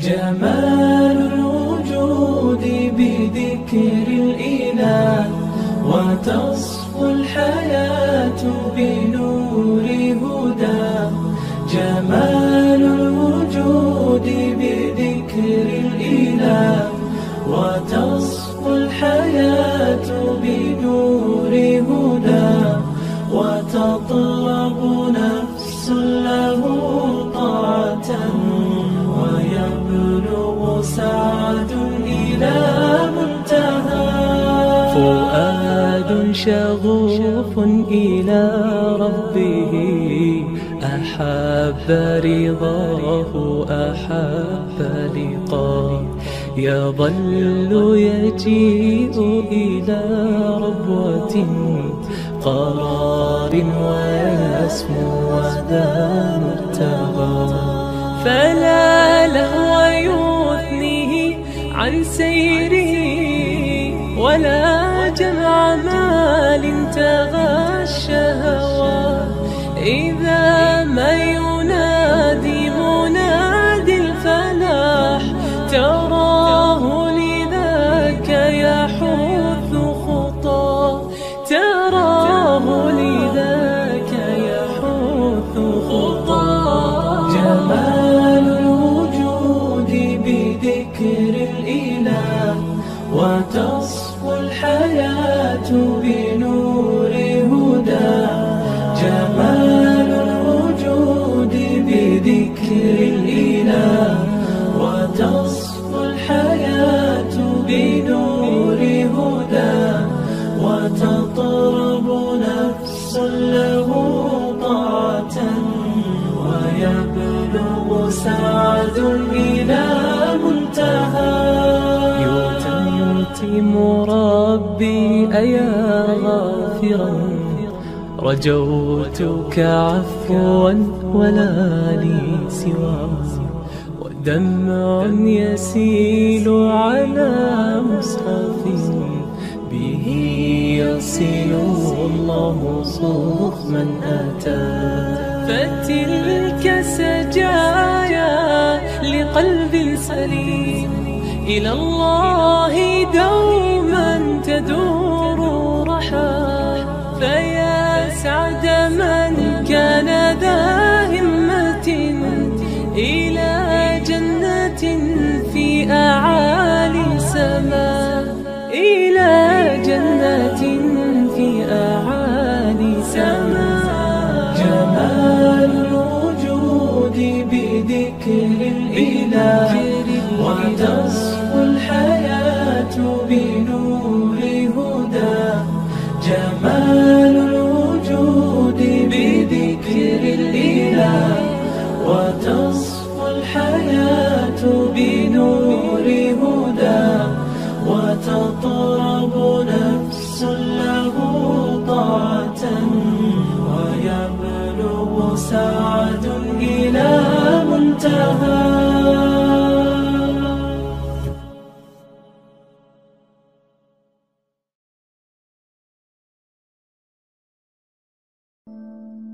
جمال الوجود بذكر الإله وتصفو الحياة بنور هدى. جمال الوجود بذكر الإله وتصفو الحياة بنور هدى. وتطلب فؤاد شغوف إلى ربه أحب رضاه أحب لقاه. يظل يجيء إلى ربوة قرار ويسمو وذا مرتغى فلا لهو يثنيه عن سيره ولا جمع مال تغى الشهوات إذا ما ينادي منادي الفلاح تراه لذاك يحث خطاه. تراه لذاك يحث خطاه. جمال الوجود بذكر الإله وتصفو وتصفو الحياة بنور هدى وتطرب نفس له طاعة ويبلغ سعد إلى منتهى. يتم ربي أيا غافرا رجوتك عفوا ولا لي سوى. ودمع يسيل على مصحف به يصل الله صوخ من أتى. فتلك سجايا لقلب سليم إلى الله دوما تدور بذكر الإله وتصفو الحياة بنور هدى. جمال الوجود بذكر الإله وتصفو الحياة بنور هدى. وتطرب نفس له طاعة ويبلغ سعد إلى منتهى